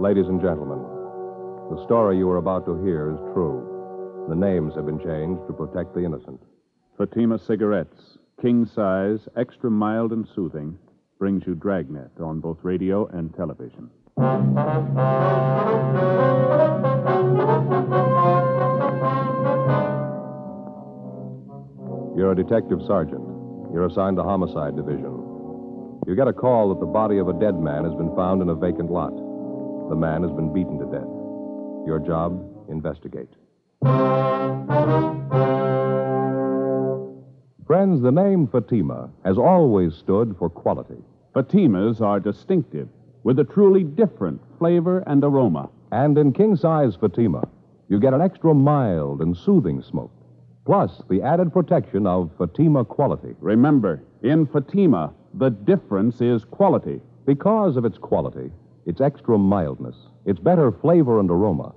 Ladies and gentlemen, the story you are about to hear is true. The names have been changed to protect the innocent. Fatima Cigarettes, king size, extra mild and soothing, brings you Dragnet on both radio and television. You're a detective sergeant. You're assigned to Homicide Division. You get a call that the body of a dead man has been found in a vacant lot. The man has been beaten to death. Your job, investigate. Friends, the name Fatima has always stood for quality. Fatimas are distinctive, with a truly different flavor and aroma. And in king size Fatima, you get an extra mild and soothing smoke, plus the added protection of Fatima quality. Remember, in Fatima, the difference is quality. Because of its quality, its extra mildness, its better flavor and aroma,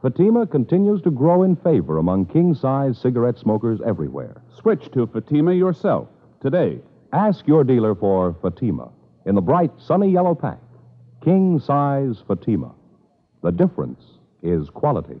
Fatima continues to grow in favor among king size cigarette smokers everywhere. Switch to Fatima yourself today. Ask your dealer for Fatima in the bright, sunny yellow pack. King size Fatima. The difference is quality.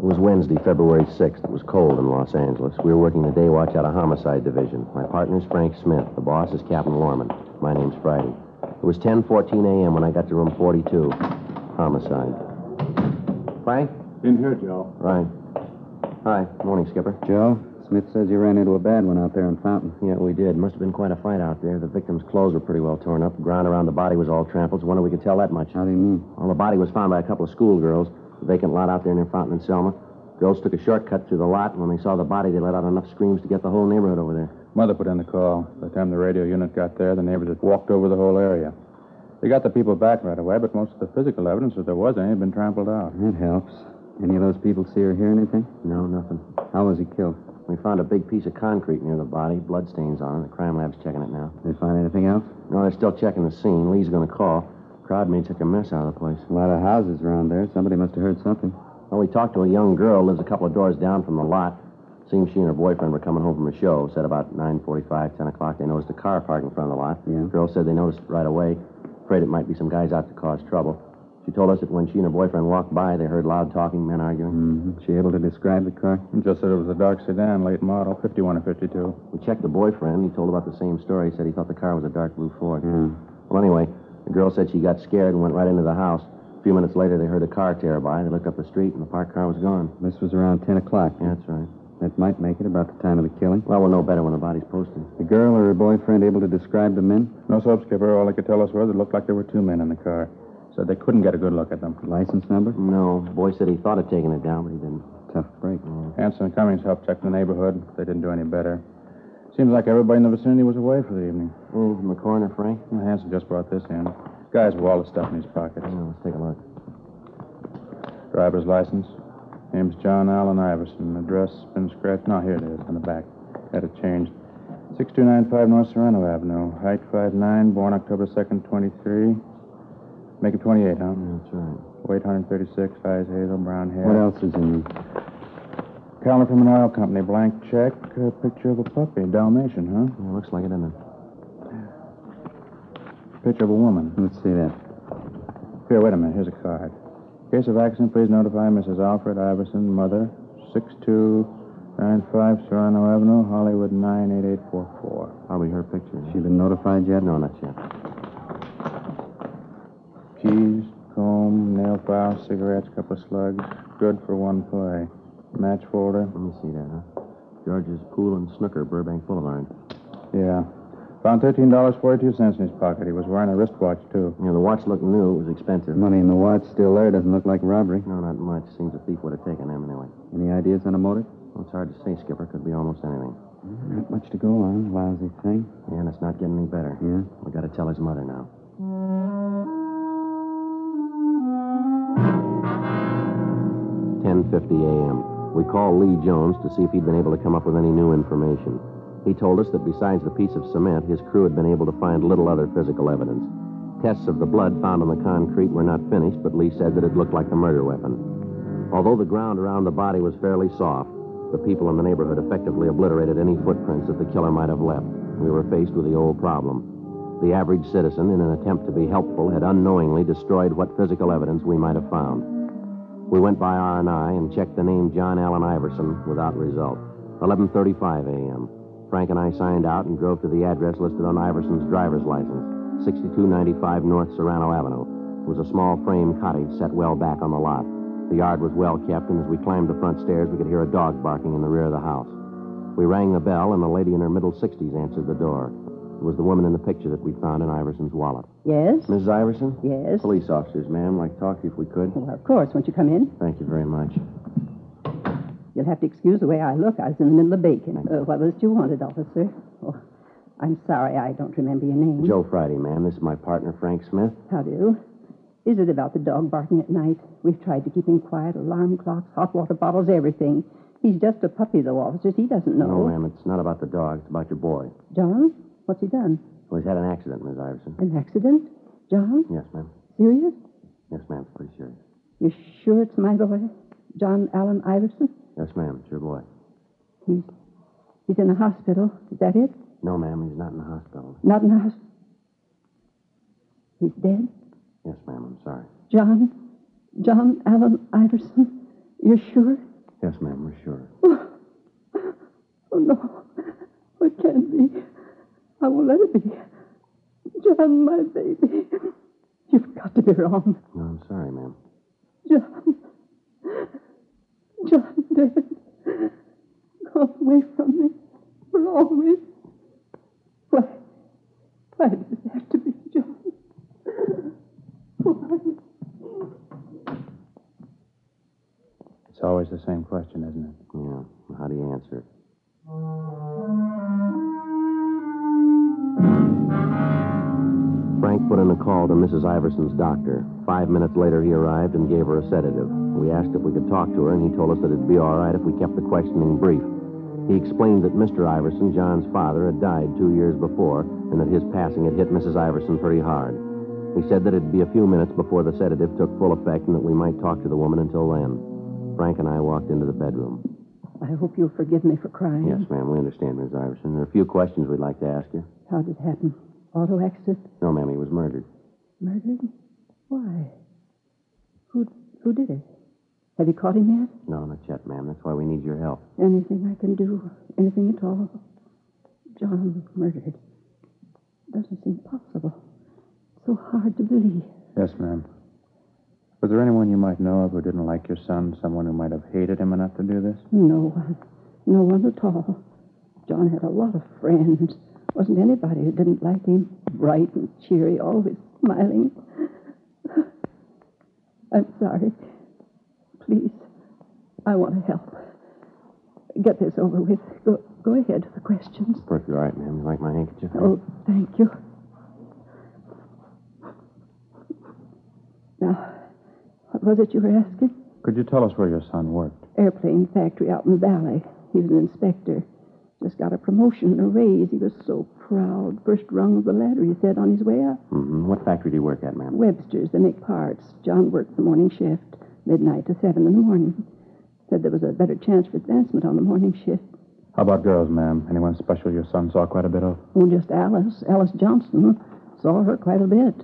It was Wednesday, February 6th. It was cold in Los Angeles. We were working the day watch out of Homicide Division. My partner's Frank Smith. The boss is Captain Lorman. My name's Friday. It was 10.14 a.m. when I got to room 42. Homicide. Frank? In here, Joe. Right. Hi. Morning, Skipper. Joe, Smith says you ran into a bad one out there in Fountain. Yeah, we did. Must have been quite a fight out there. The victim's clothes were pretty well torn up. The ground around the body was all trampled. Wonder we could tell that much. How do you mean? Well, the body was found by a couple of schoolgirls. Vacant lot out there near Fountain and Selma. Girls took a shortcut through the lot, and when they saw the body, they let out enough screams to get the whole neighborhood over there. Mother put in the call. By the time the radio unit got there, the neighbors had walked over the whole area. They got the people back right away, but most of the physical evidence, if there was any, had been trampled out. That helps. Any of those people see or hear anything? No, nothing. How was he killed? We found a big piece of concrete near the body, bloodstains on it. The crime lab's checking it now. Did they find anything else? No, they're still checking the scene. Lee's going to call. Crowd made such a mess out of the place. A lot of houses around there. Somebody must have heard something. Well, we talked to a young girl, lives a couple of doors down from the lot. Seems she and her boyfriend were coming home from a show. Said about 9.45, 10 o'clock, they noticed a car parked in front of the lot. Yeah. Girl said they noticed it right away. Afraid it might be some guys out to cause trouble. She told us that when she and her boyfriend walked by, they heard loud talking, men arguing. Mm-hmm. She able to describe the car? Just said it was a dark sedan, late model, 51 or 52. We checked the boyfriend. He told about the same story. He said he thought the car was a dark blue Ford. Yeah. Well, anyway, the girl said she got scared and went right into the house. A few minutes later, they heard a car tear by. They looked up the street, and the parked car was gone. This was around 10 o'clock. Yeah, that's right. That might make it about the time of the killing. Well, we'll know better when the body's posted. The girl or her boyfriend able to describe the men? No soap, Skipper. All they could tell us was it looked like there were two men in the car. Said they couldn't get a good look at them. License number? No. The Boy said he thought of taking it down, but he didn't. Tough break. Mm. Hanson and Cummings helped check the neighborhood. They didn't do any better. Seems like everybody in the vicinity was away for the evening. Anything from the coroner, Frank? Well, Hanson just brought this in. Guy's with all the stuff in his pockets. Yeah, let's take a look. Driver's license. Name's John Allen Iverson. Address been scratched. No, here it is on the back. Had it changed. 6295 North Serrano Avenue. Height 5'9", born October 2nd, 23. Make it 28, huh? Yeah, that's right. Weight 136, eyes hazel, brown hair. What else is in Calendar from an oil company. Blank check. A picture of a puppy. Dalmatian, huh? Yeah, looks like it, doesn't it? Picture of a woman. Let's see that. Here, wait a minute. Here's a card. Case of accident, please notify Mrs. Alfred Iverson, mother, 6295 Serrano Avenue, Hollywood 98844. Probably her picture. She been notified yet? No, not yet. Keys, comb, nail file, cigarettes, couple of slugs. Good for one play. Match folder? Let me see that, huh? George's Pool and Snooker, Burbank Boulevard. Yeah. Found $13.42 in his pocket. He was wearing a wristwatch, too. Know, the watch looked new. It was expensive. Money in the watch still there. Doesn't look like robbery. No, not much. Seems a thief would have taken them anyway. Any ideas on a motive? Well, it's hard to say, Skipper. Could be almost anything. Not much to go on. Lousy thing. Yeah, and it's not getting any better. Yeah? We got to tell his mother now. 10:50 a.m. We called Lee Jones to see if he'd been able to come up with any new information. He told us that besides the piece of cement, his crew had been able to find little other physical evidence. Tests of the blood found on the concrete were not finished, but Lee said that it looked like the murder weapon. Although the ground around the body was fairly soft, the people in the neighborhood effectively obliterated any footprints that the killer might have left. We were faced with the old problem. The average citizen, in an attempt to be helpful, had unknowingly destroyed what physical evidence we might have found. We went by R&I and checked the name John Allen Iverson without result. 11:35 a.m. Frank and I signed out and drove to the address listed on Iverson's driver's license, 6295 North Serrano Avenue. It was a small frame cottage set well back on the lot. The yard was well kept, and as we climbed the front stairs, we could hear a dog barking in the rear of the house. We rang the bell, and a lady in her middle 60s answered the door. It was the woman in the picture that we found in Iverson's wallet. Yes? Mrs. Iverson? Yes. Police officers, ma'am. Like to talk to you if we could. Well, of course. Won't you come in? Thank you very much. You'll have to excuse the way I look. I was in the middle of baking. Uh, what was it you wanted, officer? Oh, I'm sorry I don't remember your name. Joe Friday, ma'am. This is my partner, Frank Smith. How do? Is it about the dog barking at night? We've tried to keep him quiet. Alarm clocks, hot water bottles, everything. He's just a puppy, though, officers. He doesn't know. No, ma'am. It's not about the dog. It's about your boy. John? What's he done? Well, he's had an accident, Miss Iverson. An accident? John? Yes, ma'am. Serious? Yes, ma'am. Pretty serious. You sure it's my boy? John Allen Iverson? Yes, ma'am. It's your boy. He's he's in the hospital. Is that it? No, ma'am. He's not in the hospital. Not in the hospital. He's dead? Yes, ma'am. I'm sorry. John? John Allen Iverson? You're sure? Yes, ma'am. We're sure. Oh, oh no. It can't be. I won't let it be. John, my baby. You've got to be wrong. No, I'm sorry, ma'am. John. John dead. Gone away from me. For always. Why? Why does it have to be John? Why? It's always the same question, isn't it? Yeah. How do you answer it? Frank put in a call to Mrs. Iverson's doctor. Five minutes later, he arrived and gave her a sedative. We asked if we could talk to her, and he told us that it'd be all right if we kept the questioning brief. He explained that Mr. Iverson, John's father, had died two years before, and that his passing had hit Mrs. Iverson pretty hard. He said that it'd be a few minutes before the sedative took full effect and that we might talk to the woman until then. Frank and I walked into the bedroom. I hope you'll forgive me for crying. Yes, ma'am, we understand, Miss Iverson. There are a few questions we'd like to ask you. How did it happen? Auto accident? No, ma'am, he was murdered. Murdered? Why? Who who did it? Have you caught him yet? No, not yet, ma'am. That's why we need your help. Anything I can do? Anything at all? John murdered. Doesn't seem possible. So hard to believe. Yes, ma'am. Was there anyone you might know of who didn't like your son? Someone who might have hated him enough to do this? No one. No one at all. John had a lot of friends. Wasn't anybody who didn't like him. Bright and cheery, always smiling. I'm sorry. Please, I want to help. Get this over with. Go, go ahead with the questions. Perfectly all right, ma'am. You like my handkerchief? Oh, thank you. Now, what was it you were asking? Could you tell us where your son worked? Airplane factory out in the valley. He was an inspector. Just got a promotion and a raise. He was so proud. First rung of the ladder, he said, on his way up. Mm-hmm. What factory do you work at, ma'am? Webster's. They make parts. John worked the morning shift, midnight to seven in the morning. Said there was a better chance for advancement on the morning shift. How about girls, ma'am? Anyone special your son saw quite a bit of? Oh, just Alice. Alice Johnson. Saw her quite a bit.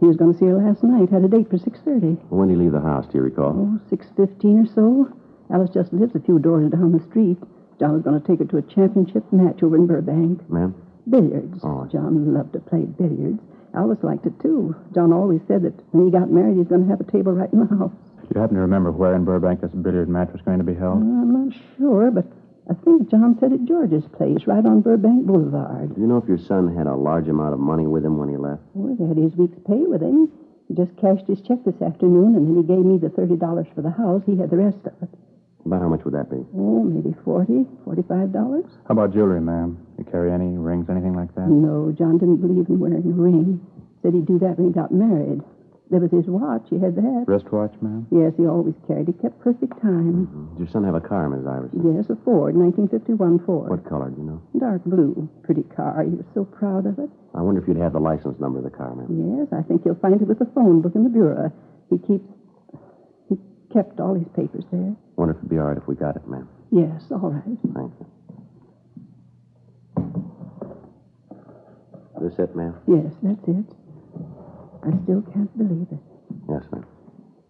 He was going to see her last night. Had a date for 6.30. When did he leave the house, do you recall? Oh, 6.15 or so. Alice just lives a few doors down the street. John was going to take her to a championship match over in Burbank. Ma'am? Billiards. Oh. John loved to play billiards. Alice liked it, too. John always said that when he got married, he's going to have a table right in the house. Do you happen to remember where in Burbank this billiard match was going to be held? I'm not sure, but I think John said at George's place, right on Burbank Boulevard. Do you know if your son had a large amount of money with him when he left? Well, he had his week's pay with him. He just cashed his check this afternoon, and then he gave me the $30 for the house. He had the rest of it. About how much would that be? Oh, maybe forty, forty-five dollars. How about jewelry, ma'am? You carry any rings, anything like that? No, John didn't believe in wearing a ring. Said he'd do that when he got married. There was his watch. He had that. Wristwatch, ma'am? Yes, he always carried. He kept perfect time. Did your son have a car, Miss Iverson? Yes, a Ford, 1951 Ford. What color, do you know? Dark blue. Pretty car. He was so proud of it. I wonder if you'd have the license number of the car, ma'am. Yes, I think you'll find it with the phone book in the bureau. He keeps. Kept all his papers there. wonder if it'd be all right if we got it, ma'am. Yes, all right. Thank you. This it, ma'am? Yes, that's it. I still can't believe it. Yes, ma'am.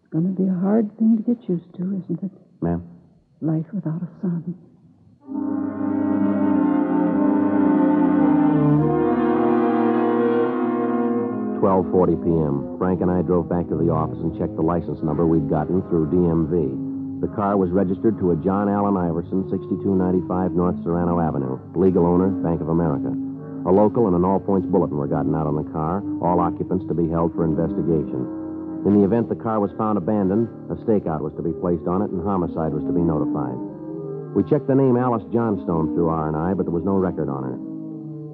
It's going to be a hard thing to get used to, isn't it? Ma'am? Life without a son. 12:40 p.m. Frank and I drove back to the office and checked the license number we'd gotten through DMV. The car was registered to a John Allen Iverson, 6295 North Serrano Avenue. Legal owner, Bank of America. A local and an all-points bulletin were gotten out on the car, all occupants to be held for investigation. In the event the car was found abandoned, a stakeout was to be placed on it and homicide was to be notified. We checked the name Alice Johnstone through R&I, but there was no record on her.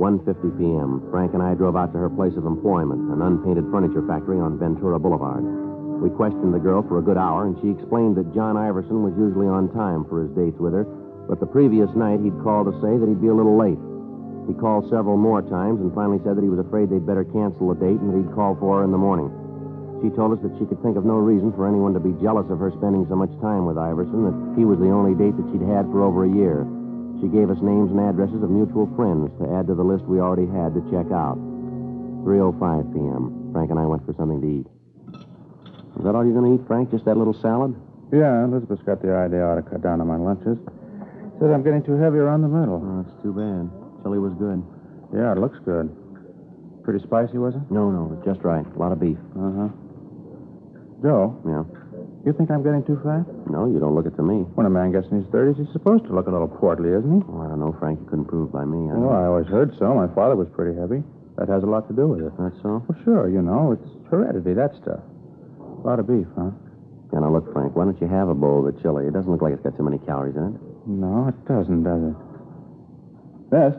1.50 p.m. Frank and I drove out to her place of employment, an unpainted furniture factory on Ventura Boulevard. We questioned the girl for a good hour, and she explained that John Iverson was usually on time for his dates with her, but the previous night he'd called to say that he'd be a little late. He called several more times and finally said that he was afraid they'd better cancel the date and that he'd call for her in the morning. She told us that she could think of no reason for anyone to be jealous of her spending so much time with Iverson, that he was the only date that she'd had for over a year. She gave us names and addresses of mutual friends to add to the list we already had to check out. 3.05 p.m. Frank and I went for something to eat. Is that all you're going to eat, Frank? Just that little salad? Yeah, Elizabeth's got the idea I ought to cut down on my lunches. Said I'm getting too heavy around the middle. Oh, that's too bad. Chili was good. Yeah, it looks good. Pretty spicy, was it? No, no, just right. A lot of beef. Uh huh. Joe, Yeah. You think I'm getting too fat? No, you don't look it to me. When a man gets in his 30s, he's supposed to look a little portly, isn't he? Oh, I don't know, Frank. You couldn't prove by me. I Well, I always heard so. My father was pretty heavy. That has a lot to do with it. That's so? Well, sure, you know, it's heredity, that stuff. A lot of beef, huh? Yeah, now look, Frank, why don't you have a bowl of the chili? It doesn't look like it's got too many calories in it. No, it doesn't, does it? Miss?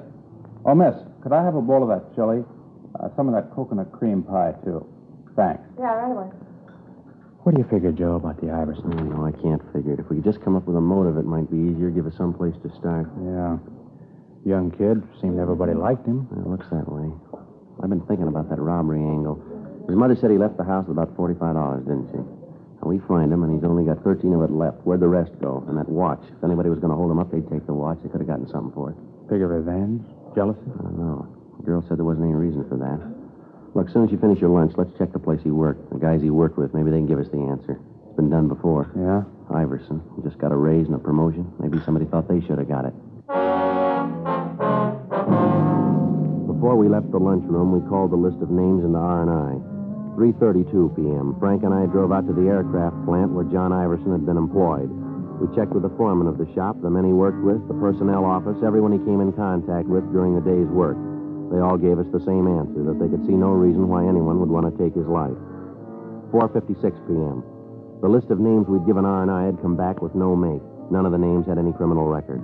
Oh, miss, could I have a bowl of that chili? Uh, some of that coconut cream pie, too. Thanks. Yeah, right away. What do you figure, Joe, about the Iverson? Oh, no, I can't figure it. If we could just come up with a motive, it might be easier. Give us some place to start. Yeah. Young kid. Seemed everybody liked him. It looks that way. I've been thinking about that robbery angle. His mother said he left the house with about $45, didn't she? Now, we find him, and he's only got 13 of it left. Where'd the rest go? And that watch. If anybody was going to hold him up, they'd take the watch. They could have gotten something for it. Figure revenge? Jealousy? I don't know. The girl said there wasn't any reason for that. Look, as soon as you finish your lunch, let's check the place he worked. The guys he worked with, maybe they can give us the answer. It's been done before. Yeah? Iverson. He just got a raise and a promotion. Maybe somebody thought they should have got it. Before we left the lunchroom, we called the list of names into R&I. 3.32 p.m. Frank and I drove out to the aircraft plant where John Iverson had been employed. We checked with the foreman of the shop, the men he worked with, the personnel office, everyone he came in contact with during the day's work. They all gave us the same answer, that they could see no reason why anyone would want to take his life. 4.56 p.m. The list of names we'd given R&I had come back with no make. None of the names had any criminal record.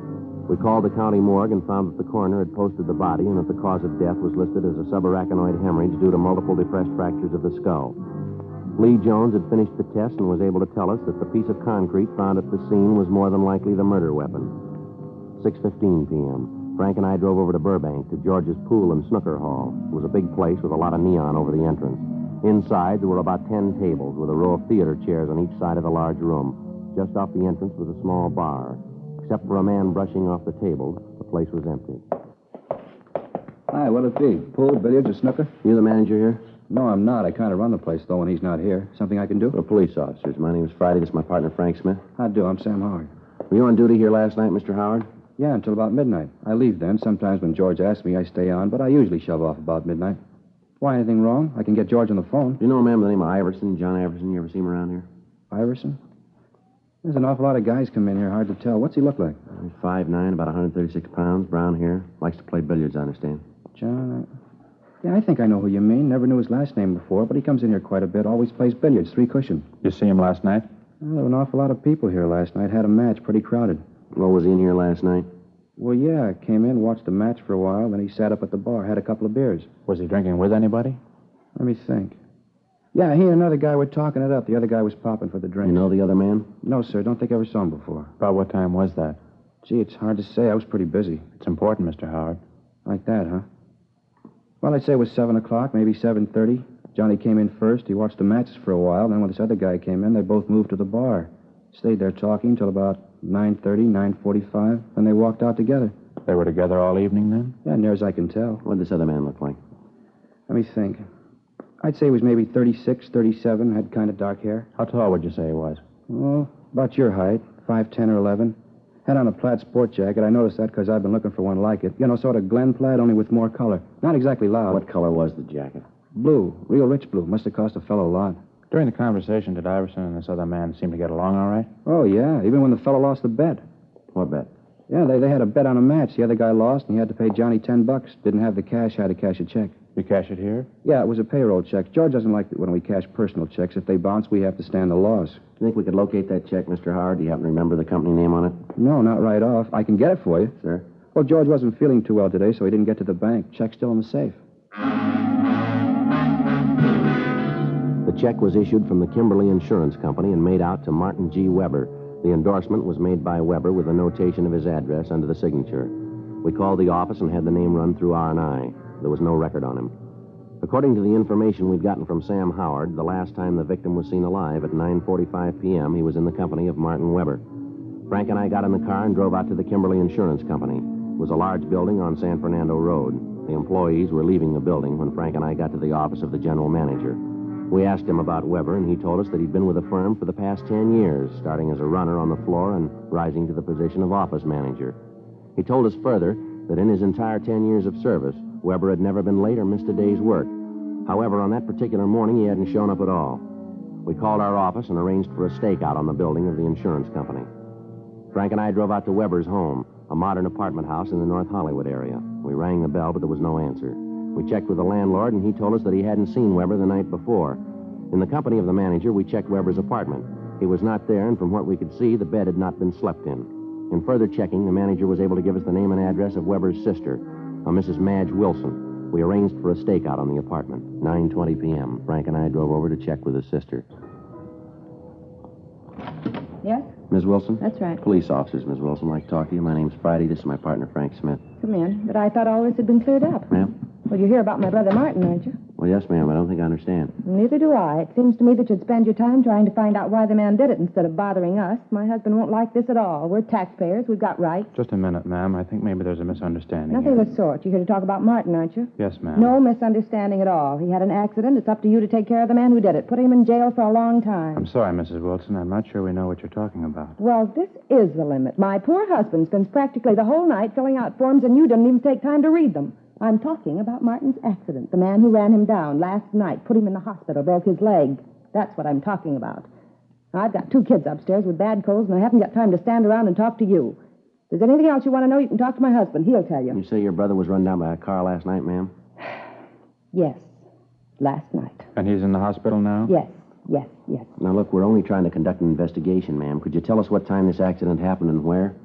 We called the county morgue and found that the coroner had posted the body and that the cause of death was listed as a subarachnoid hemorrhage due to multiple depressed fractures of the skull. Lee Jones had finished the test and was able to tell us that the piece of concrete found at the scene was more than likely the murder weapon. 6.15 p.m. Frank and I drove over to Burbank to George's Pool and Snooker Hall. It was a big place with a lot of neon over the entrance. Inside, there were about ten tables with a row of theater chairs on each side of the large room. Just off the entrance was a small bar. Except for a man brushing off the table, the place was empty. Hi, what'll it be? Pool, billiards, or snooker? You the manager here? No, I'm not. I kind of run the place, though, when he's not here. Something I can do? We're police officers. My name's Friday. This is my partner, Frank Smith. I do. I'm Sam Howard. Were you on duty here last night, Mr. Howard? Yeah, until about midnight. I leave then. Sometimes when George asks me, I stay on, but I usually shove off about midnight. Why, anything wrong? I can get George on the phone. Do you know a man by the name of Iverson, John Iverson? You ever see him around here? Iverson? There's an awful lot of guys come in here, hard to tell. What's he look like? He's 5'9", about 136 pounds, brown hair. Likes to play billiards, I understand. John. I... Yeah, I think I know who you mean. Never knew his last name before, but he comes in here quite a bit. Always plays billiards, three cushion. You see him last night? Well, there were an awful lot of people here last night. Had a match, pretty crowded. Well, was he in here last night? Well, yeah. Came in, watched the match for a while, then he sat up at the bar, had a couple of beers. Was he drinking with anybody? Let me think. Yeah, he and another guy were talking it up. The other guy was popping for the drink. You know the other man? No, sir. Don't think I ever saw him before. About what time was that? Gee, it's hard to say. I was pretty busy. It's important, Mr. Howard. Like that, huh? Well, I'd say it was 7 o'clock, maybe 7.30. Johnny came in first. He watched the matches for a while. Then when this other guy came in, they both moved to the bar. Stayed there talking till about 9.30, 9.45. Then they walked out together. They were together all evening then? Yeah, near as I can tell. What did this other man look like? Let me think. I'd say he was maybe 36, 37, had kind of dark hair. How tall would you say he was? Oh, about your height, 5'10 or 11. Had on a plaid sport jacket. I noticed that because I've been looking for one like it. You know, sort of Glen plaid, only with more color. Not exactly loud. What color was the jacket? Blue. Real rich blue. Must have cost a fellow a lot. During the conversation, did Iverson and this other man seem to get along all right? Oh, yeah. Even when the fellow lost the bet. What bet? Yeah, they, they had a bet on a match. The other guy lost, and he had to pay Johnny ten bucks. Didn't have the cash, had to cash a check. You cash it here? Yeah, it was a payroll check. George doesn't like it when we cash personal checks. If they bounce, we have to stand the loss. You think we could locate that check, Mr. Howard? Do you happen to remember the company name on it? No, not right off. I can get it for you. Sir? Well, George wasn't feeling too well today, so he didn't get to the bank. Check's still in the safe. Check was issued from the Kimberly Insurance Company and made out to Martin G. Weber. The endorsement was made by Weber with a notation of his address under the signature. We called the office and had the name run through R&I. There was no record on him. According to the information we'd gotten from Sam Howard, the last time the victim was seen alive at 9:45 p.m., he was in the company of Martin Weber. Frank and I got in the car and drove out to the Kimberly Insurance Company. It was a large building on San Fernando Road. The employees were leaving the building when Frank and I got to the office of the general manager. We asked him about Weber, and he told us that he'd been with the firm for the past 10 years, starting as a runner on the floor and rising to the position of office manager. He told us further that in his entire 10 years of service, Weber had never been late or missed a day's work. However, on that particular morning, he hadn't shown up at all. We called our office and arranged for a stakeout on the building of the insurance company. Frank and I drove out to Weber's home, a modern apartment house in the North Hollywood area. We rang the bell, but there was no answer. We checked with the landlord, and he told us that he hadn't seen Weber the night before. In the company of the manager, we checked Weber's apartment. He was not there, and from what we could see, the bed had not been slept in. In further checking, the manager was able to give us the name and address of Weber's sister, a Mrs. Madge Wilson. We arranged for a stakeout on the apartment. 9.20 p.m. Frank and I drove over to check with his sister. Yes? Ms. Wilson? That's right. Police officers, Ms. Wilson. I'd like to talk to you. My name's Friday. This is my partner, Frank Smith. Come in. But I thought all this had been cleared up. Ma'am? Well, you hear about my brother Martin, aren't you? Well, yes, ma'am. I don't think I understand. Neither do I. It seems to me that you'd spend your time trying to find out why the man did it instead of bothering us. My husband won't like this at all. We're taxpayers. We've got rights. Just a minute, ma'am. I think maybe there's a misunderstanding. Nothing here. of the sort. You're here to talk about Martin, aren't you? Yes, ma'am. No misunderstanding at all. He had an accident. It's up to you to take care of the man who did it. Put him in jail for a long time. I'm sorry, Mrs. Wilson. I'm not sure we know what you're talking about. Well, this is the limit. My poor husband spends practically the whole night filling out forms, and you didn't even take time to read them. I'm talking about Martin's accident. The man who ran him down last night, put him in the hospital, broke his leg. That's what I'm talking about. Now, I've got two kids upstairs with bad colds, and I haven't got time to stand around and talk to you. If there's anything else you want to know, you can talk to my husband. He'll tell you. You say your brother was run down by a car last night, ma'am? Yes, last night. And he's in the hospital now? Yes, yes, yes. Now, look, we're only trying to conduct an investigation, ma'am. Could you tell us what time this accident happened and where?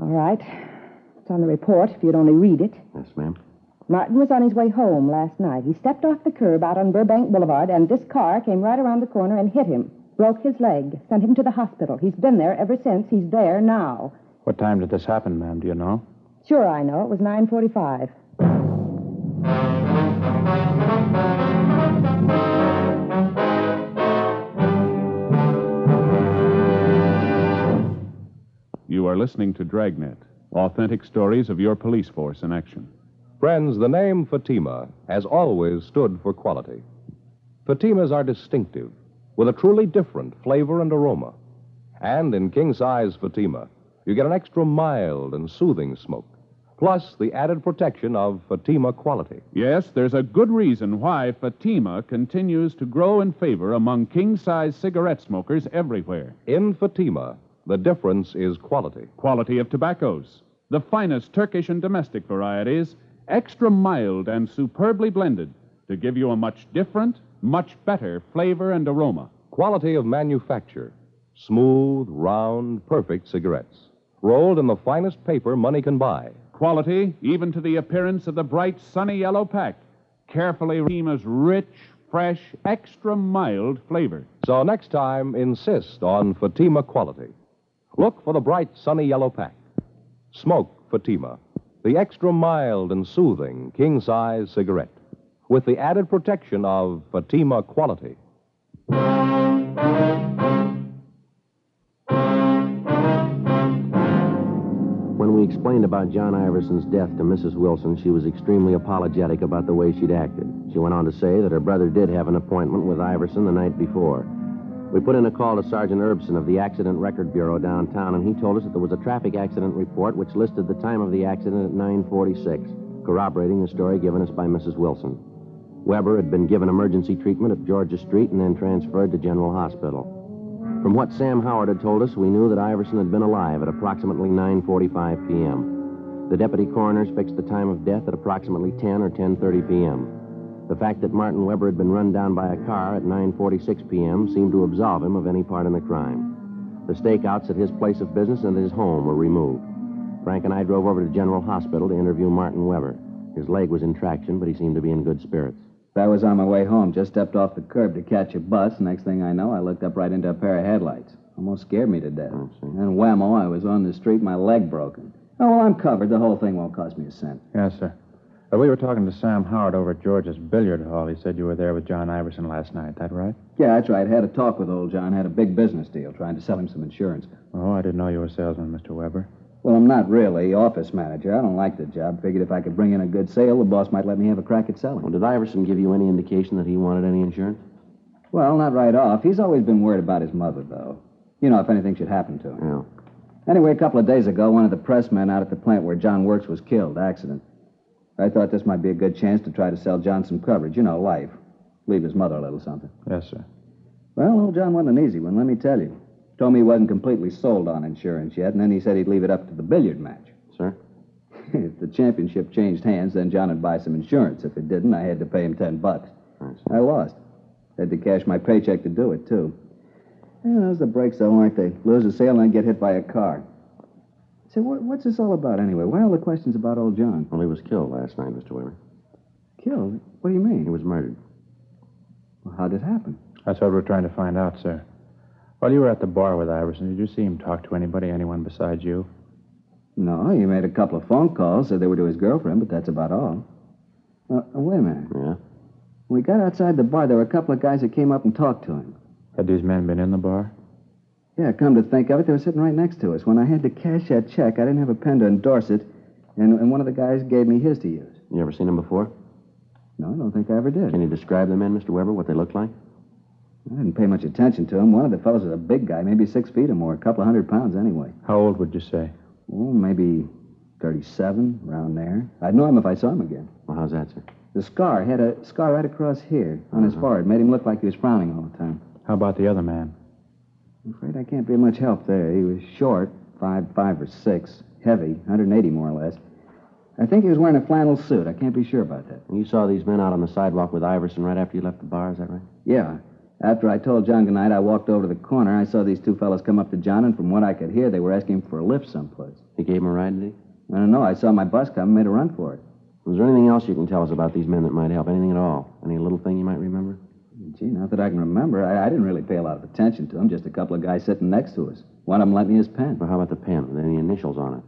All right. It's on the report if you'd only read it. Yes, ma'am. Martin was on his way home last night. He stepped off the curb out on Burbank Boulevard, and this car came right around the corner and hit him. Broke his leg. Sent him to the hospital. He's been there ever since. He's there now. What time did this happen, ma'am? Do you know? Sure, I know. It was 9.45. You are listening to Dragnet, authentic stories of your police force in action. Friends, the name Fatima has always stood for quality. Fatimas are distinctive, with a truly different flavor and aroma. And in king size Fatima, You get an extra mild and soothing smoke, plus the added protection of Fatima quality. Yes, there's a good reason why Fatima continues to grow in favor among king size cigarette smokers everywhere. In Fatima, the difference is quality. Quality of tobaccos, the finest Turkish and domestic varieties, extra mild and superbly blended to give you a much different, much better flavor and aroma. Quality of manufacture. Smooth, round, perfect cigarettes. Rolled in the finest paper money can buy. Quality, even to the appearance of the bright, sunny yellow pack. Carefully Fatima's rich, fresh, extra mild flavor. So next time, insist on Fatima quality. Look for the bright, sunny yellow pack. Smoke Fatima, the extra mild and soothing king size cigarette, with the added protection of Fatima quality. When we explained about John Iverson's death to Mrs. Wilson, she was extremely apologetic about the way she'd acted. She went on to say that her brother did have an appointment with Iverson the night before. We put in a call to Sergeant Erbson of the Accident Record Bureau downtown, and he told us that there was a traffic accident report which listed the time of the accident at 946, corroborating the story given us by Mrs. Wilson. Weber had been given emergency treatment at Georgia Street and then transferred to General Hospital. From what Sam Howard had told us, we knew that Iverson had been alive at approximately 9:45 p.m. The deputy coroners fixed the time of death at approximately 10 or 10:30 p.m. The fact that Martin Weber had been run down by a car at 9:46 p.m. seemed to absolve him of any part in the crime. The stakeouts at his place of business and at his home were removed. Frank and I drove over to General Hospital to interview Martin Weber. His leg was in traction, but he seemed to be in good spirits. I was on my way home, just stepped off the curb to catch a bus. Next thing I know, I looked up right into a pair of headlights. Almost scared me to death. Oh, and whammo, I was on the street, my leg broken. Oh, well, I'm covered. The whole thing won't cost me a cent. Yes, sir. Uh, we were talking to Sam Howard over at George's billiard hall. He said you were there with John Iverson last night. That right? Yeah, that's right. Had a talk with old John. Had a big business deal, trying to sell him some insurance. Oh, I didn't know you were a salesman, Mr. Weber. Well, I'm not really. Office manager. I don't like the job. Figured if I could bring in a good sale, the boss might let me have a crack at selling. Well, did Iverson give you any indication that he wanted any insurance? Well, not right off. He's always been worried about his mother, though. You know, if anything should happen to him. Yeah. Anyway, a couple of days ago, one of the pressmen out at the plant where John works was killed. Accident. I thought this might be a good chance to try to sell John some coverage. You know, life. Leave his mother a little something. Yes, sir. Well, old John wasn't an easy one, let me tell you. Told me he wasn't completely sold on insurance yet, and then he said he'd leave it up to the billiard match. Sir? if the championship changed hands, then John would buy some insurance. If it didn't, I had to pay him ten bucks. I lost. Had to cash my paycheck to do it, too. Yeah, those are the breaks, though, aren't they? Lose a sale and then get hit by a car. Say, what, what's this all about anyway? Why all the questions about old John? Well, he was killed last night, Mr. Weber. Killed? What do you mean? He was murdered. Well, how did it happen? That's what we're trying to find out, sir. While you were at the bar with Iverson, did you see him talk to anybody, anyone besides you? No, he made a couple of phone calls, said they were to his girlfriend, but that's about all. Uh, uh, wait a minute. Yeah? When we got outside the bar, there were a couple of guys that came up and talked to him. Had these men been in the bar? Yeah, come to think of it, they were sitting right next to us. When I had to cash that check, I didn't have a pen to endorse it, and, and one of the guys gave me his to use. You ever seen him before? No, I don't think I ever did. Can you describe the men, Mr. Weber, what they looked like? I didn't pay much attention to him. One of the fellows was a big guy, maybe six feet or more, a couple of hundred pounds anyway. How old would you say? Oh, maybe 37, around there. I'd know him if I saw him again. Well, how's that, sir? The scar had a scar right across here on his uh-huh. forehead. Made him look like he was frowning all the time. How about the other man? I'm afraid I can't be of much help there. He was short, five, five or six, heavy, 180 more or less. I think he was wearing a flannel suit. I can't be sure about that. You saw these men out on the sidewalk with Iverson right after you left the bar, is that right? Yeah. After I told John goodnight, I walked over to the corner. I saw these two fellows come up to John, and from what I could hear, they were asking for a lift someplace. He gave him a ride, did he? I don't know. I saw my bus come and made a run for it. Was there anything else you can tell us about these men that might help? Anything at all? Any little thing you might remember? Gee, not that I can remember. I, I didn't really pay a lot of attention to him. Just a couple of guys sitting next to us. One of them lent me his pen. Well, how about the pen with any initials on it?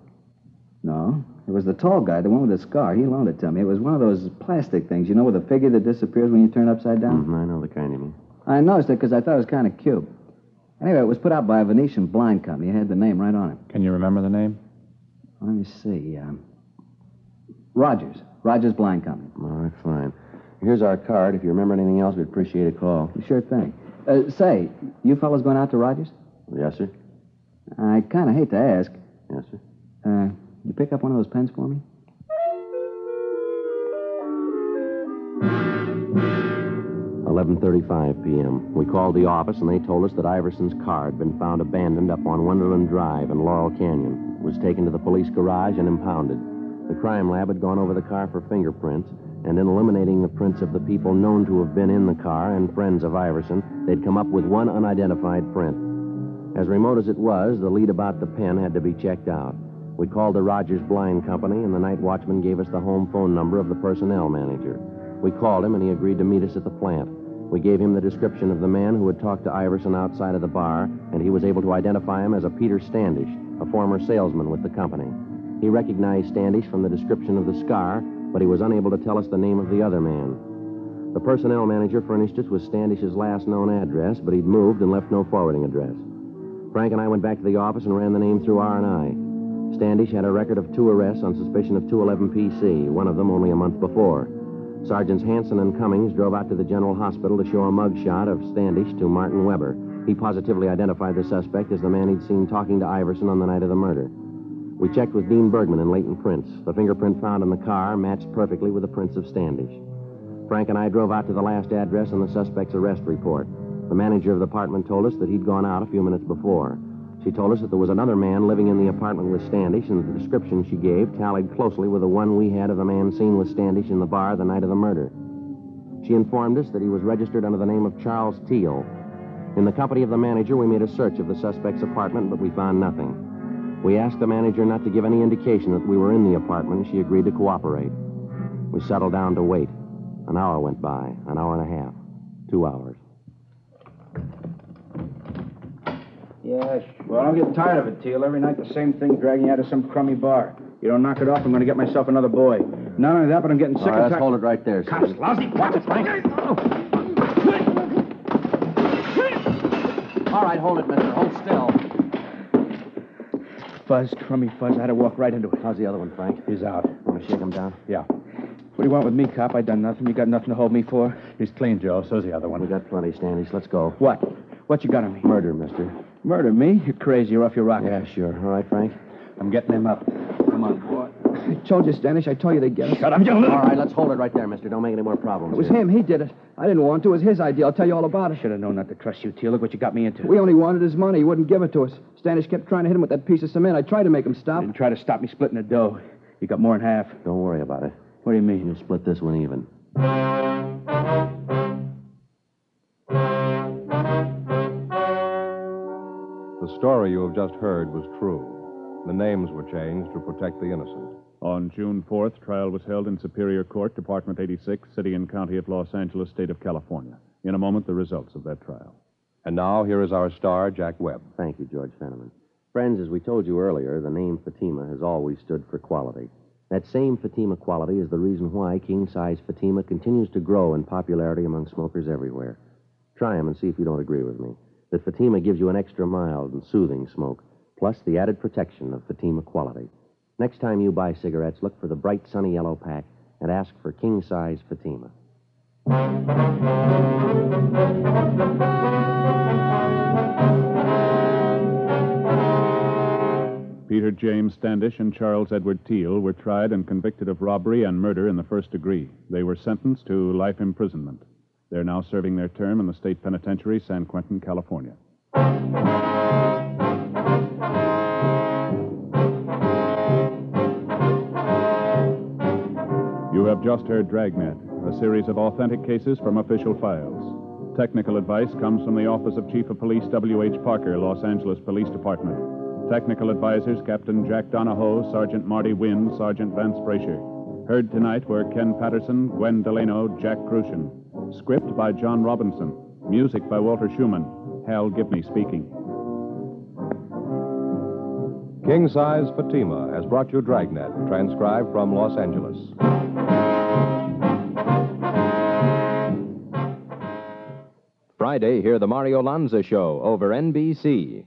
No. It was the tall guy, the one with the scar. He loaned it to me. It was one of those plastic things, you know, with a figure that disappears when you turn upside down. Mhm, I know the kind you mean. I noticed it because I thought it was kind of cute. Anyway, it was put out by a Venetian blind company. It had the name right on it. Can you remember the name? Let me see. Um, Rogers. Rogers Blind Company. All right, fine. Here's our card. If you remember anything else, we'd appreciate a call. Sure thing. Uh, say, you fellas going out to Rogers? Yes, sir? I kind of hate to ask. Yes, sir. Uh, you pick up one of those pens for me? Eleven thirty-five p.m. We called the office and they told us that Iverson's car had been found abandoned up on Wonderland Drive in Laurel Canyon. It was taken to the police garage and impounded. The crime lab had gone over the car for fingerprints, and in eliminating the prints of the people known to have been in the car and friends of Iverson, they'd come up with one unidentified print. As remote as it was, the lead about the pen had to be checked out. We called the Rogers Blind Company, and the night watchman gave us the home phone number of the personnel manager. We called him, and he agreed to meet us at the plant. We gave him the description of the man who had talked to Iverson outside of the bar, and he was able to identify him as a Peter Standish, a former salesman with the company. He recognized Standish from the description of the scar, but he was unable to tell us the name of the other man. The personnel manager furnished us with Standish's last known address, but he'd moved and left no forwarding address. Frank and I went back to the office and ran the name through R&I. Standish had a record of two arrests on suspicion of 211 PC, one of them only a month before. Sergeants Hanson and Cummings drove out to the General Hospital to show a mugshot of Standish to Martin Weber. He positively identified the suspect as the man he'd seen talking to Iverson on the night of the murder. We checked with Dean Bergman and Leighton Prince. The fingerprint found in the car matched perfectly with the prints of Standish. Frank and I drove out to the last address on the suspect's arrest report. The manager of the apartment told us that he'd gone out a few minutes before. She told us that there was another man living in the apartment with Standish, and the description she gave tallied closely with the one we had of the man seen with Standish in the bar the night of the murder. She informed us that he was registered under the name of Charles Teal. In the company of the manager, we made a search of the suspect's apartment, but we found nothing. We asked the manager not to give any indication that we were in the apartment, and she agreed to cooperate. We settled down to wait. An hour went by, an hour and a half, two hours. Yeah, well, I'm getting tired of it, Teal. Every night the same thing, dragging you out of some crummy bar. You don't knock it off, I'm going to get myself another boy. Not only that, but I'm getting sick All right, of let's hold it right there, Cops, Steve. lousy. Watch it, Frank. All right, hold it, mister. Hold still. Fuzz, crummy fuzz. I had to walk right into it. How's the other one, Frank? He's out. Want to shake him down? Yeah. What do you want with me, cop? I done nothing. You got nothing to hold me for? He's clean, Joe. So's the other one. We got plenty, Standish. Let's go. What? What you got on me? Murder, mister. Murder me? You're crazy. You're off your rocker. Yeah, sure. All right, Frank. I'm getting him up. Come on, boy. I told you, Standish. I told you they'd get us. Shut up, you little... All right, let's hold it right there, mister. Don't make any more problems. It was here. him. He did it. I didn't want to. It was his idea. I'll tell you all about it. Should have known not to trust you, Teal. Look what you got me into. We only wanted his money. He wouldn't give it to us. Standish kept trying to hit him with that piece of cement. I tried to make him stop. Didn't try to stop me splitting the dough. You got more than half. Don't worry about it. What do you mean? You'll split this one even. The story you have just heard was true. The names were changed to protect the innocent. On June 4th, trial was held in Superior Court, Department 86, City and County of Los Angeles, State of California. In a moment, the results of that trial. And now, here is our star, Jack Webb. Thank you, George Fenneman. Friends, as we told you earlier, the name Fatima has always stood for quality. That same Fatima quality is the reason why king size Fatima continues to grow in popularity among smokers everywhere. Try 'em and see if you don't agree with me. That Fatima gives you an extra mild and soothing smoke, plus the added protection of Fatima quality. Next time you buy cigarettes, look for the bright sunny yellow pack and ask for king size Fatima. Peter James Standish and Charles Edward Teal were tried and convicted of robbery and murder in the first degree. They were sentenced to life imprisonment. They're now serving their term in the state penitentiary, San Quentin, California. Just heard Dragnet, a series of authentic cases from official files. Technical advice comes from the Office of Chief of Police W.H. Parker, Los Angeles Police Department. Technical advisors Captain Jack Donahoe, Sergeant Marty Wynn, Sergeant Vance Brasher. Heard tonight were Ken Patterson, Gwen Delano, Jack Kruschen. Script by John Robinson. Music by Walter Schumann. Hal Gibney speaking. King Size Fatima has brought you Dragnet, transcribed from Los Angeles. Friday, hear the Mario Lanza Show over NBC.